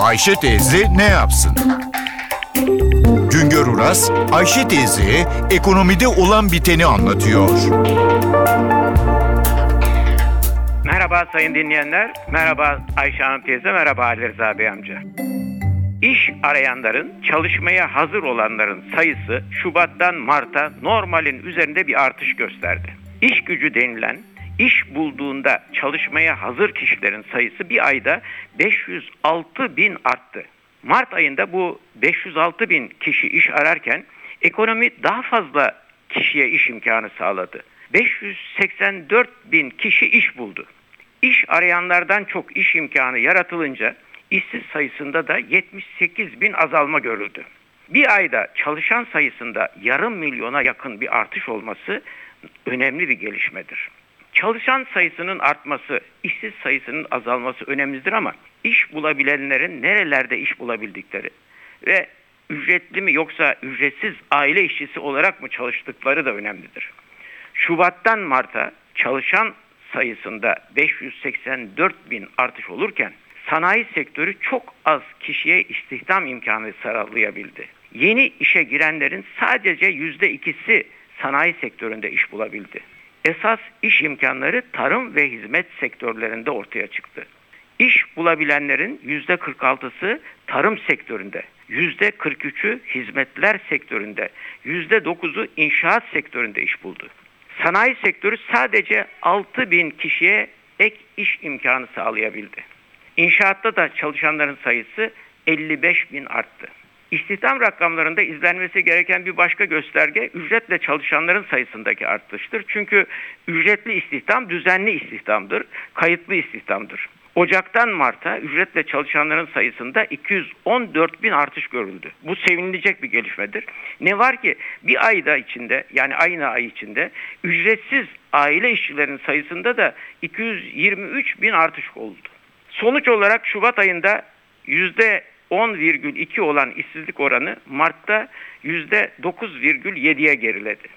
Ayşe teyze ne yapsın? Güngör Uras, Ayşe teyzeye ekonomide olan biteni anlatıyor. Merhaba sayın dinleyenler, merhaba Ayşe Hanım teyze, merhaba Ali Rıza Bey amca. İş arayanların, çalışmaya hazır olanların sayısı Şubat'tan Mart'a normalin üzerinde bir artış gösterdi. İş gücü denilen, iş bulduğunda çalışmaya hazır kişilerin sayısı bir ayda 506 bin arttı. Mart ayında bu 506 bin kişi iş ararken ekonomi daha fazla kişiye iş imkanı sağladı. 584 bin kişi iş buldu. İş arayanlardan çok iş imkanı yaratılınca işsiz sayısında da 78 bin azalma görüldü. Bir ayda çalışan sayısında yarım milyona yakın bir artış olması önemli bir gelişmedir. Çalışan sayısının artması, işsiz sayısının azalması önemlidir ama iş bulabilenlerin nerelerde iş bulabildikleri ve ücretli mi yoksa ücretsiz aile işçisi olarak mı çalıştıkları da önemlidir. Şubat'tan Mart'a çalışan sayısında 584 bin artış olurken sanayi sektörü çok az kişiye istihdam imkanı sağlayabildi. Yeni işe girenlerin sadece yüzde ikisi sanayi sektöründe iş bulabildi. Esas iş imkanları tarım ve hizmet sektörlerinde ortaya çıktı. İş bulabilenlerin yüzde 46'sı tarım sektöründe, yüzde 43'ü hizmetler sektöründe, yüzde 9'u inşaat sektöründe iş buldu. Sanayi sektörü sadece 6 bin kişiye ek iş imkanı sağlayabildi. İnşaatta da çalışanların sayısı 55 bin arttı. İstihdam rakamlarında izlenmesi gereken bir başka gösterge ücretle çalışanların sayısındaki artıştır. Çünkü ücretli istihdam düzenli istihdamdır, kayıtlı istihdamdır. Ocaktan Mart'a ücretle çalışanların sayısında 214 bin artış görüldü. Bu sevinilecek bir gelişmedir. Ne var ki bir ayda içinde yani aynı ay içinde ücretsiz aile işçilerin sayısında da 223 bin artış oldu. Sonuç olarak Şubat ayında yüzde 10,2 olan işsizlik oranı Mart'ta %9,7'ye geriledi.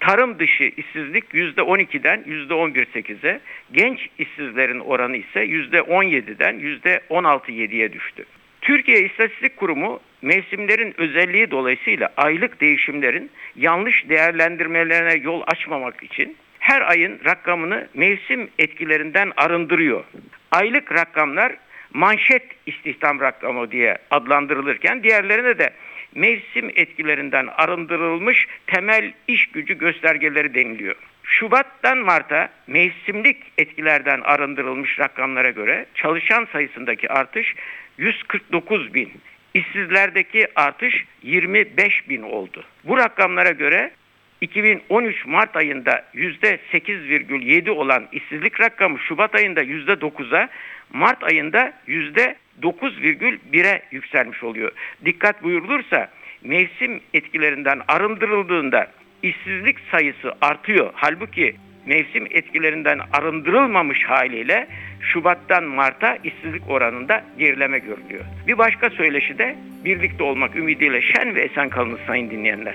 Tarım dışı işsizlik %12'den %11,8'e, genç işsizlerin oranı ise %17'den %16,7'ye düştü. Türkiye İstatistik Kurumu mevsimlerin özelliği dolayısıyla aylık değişimlerin yanlış değerlendirmelerine yol açmamak için her ayın rakamını mevsim etkilerinden arındırıyor. Aylık rakamlar manşet istihdam rakamı diye adlandırılırken diğerlerine de mevsim etkilerinden arındırılmış temel iş gücü göstergeleri deniliyor. Şubat'tan Mart'a mevsimlik etkilerden arındırılmış rakamlara göre çalışan sayısındaki artış 149 bin, işsizlerdeki artış 25 bin oldu. Bu rakamlara göre 2013 Mart ayında %8,7 olan işsizlik rakamı Şubat ayında %9'a, Mart ayında %9,1'e yükselmiş oluyor. Dikkat buyurulursa mevsim etkilerinden arındırıldığında işsizlik sayısı artıyor. Halbuki mevsim etkilerinden arındırılmamış haliyle Şubat'tan Mart'a işsizlik oranında gerileme görülüyor. Bir başka söyleşi de birlikte olmak ümidiyle şen ve esen kalınız sayın dinleyenler.